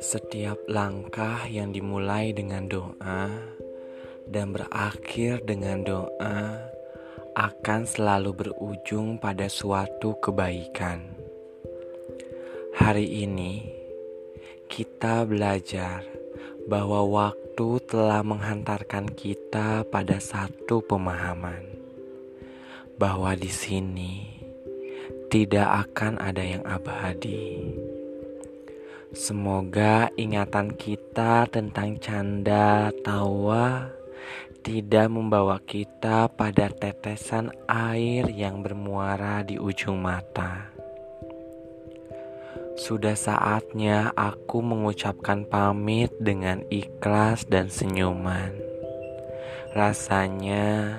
Setiap langkah yang dimulai dengan doa dan berakhir dengan doa akan selalu berujung pada suatu kebaikan. Hari ini kita belajar bahwa waktu telah menghantarkan kita pada satu pemahaman bahwa di sini tidak akan ada yang abadi. Semoga ingatan kita tentang canda tawa tidak membawa kita pada tetesan air yang bermuara di ujung mata. Sudah saatnya aku mengucapkan pamit dengan ikhlas dan senyuman. Rasanya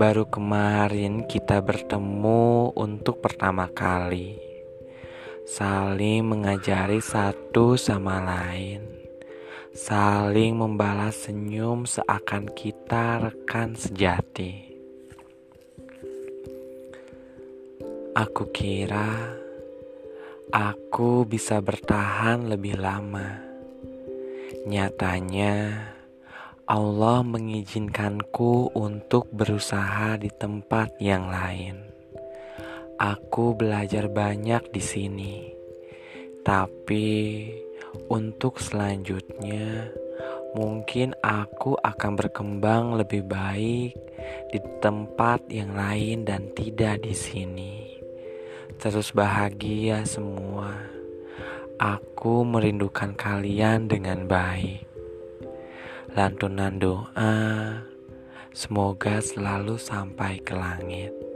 baru kemarin kita bertemu untuk pertama kali saling mengajari satu sama lain, saling membalas senyum seakan kita rekan sejati. Aku kira aku bisa bertahan lebih lama. Nyatanya, Allah mengizinkanku untuk berusaha di tempat yang lain. Aku belajar banyak di sini, tapi untuk selanjutnya mungkin aku akan berkembang lebih baik di tempat yang lain dan tidak di sini. Terus bahagia semua. Aku merindukan kalian dengan baik. Lantunan doa, semoga selalu sampai ke langit.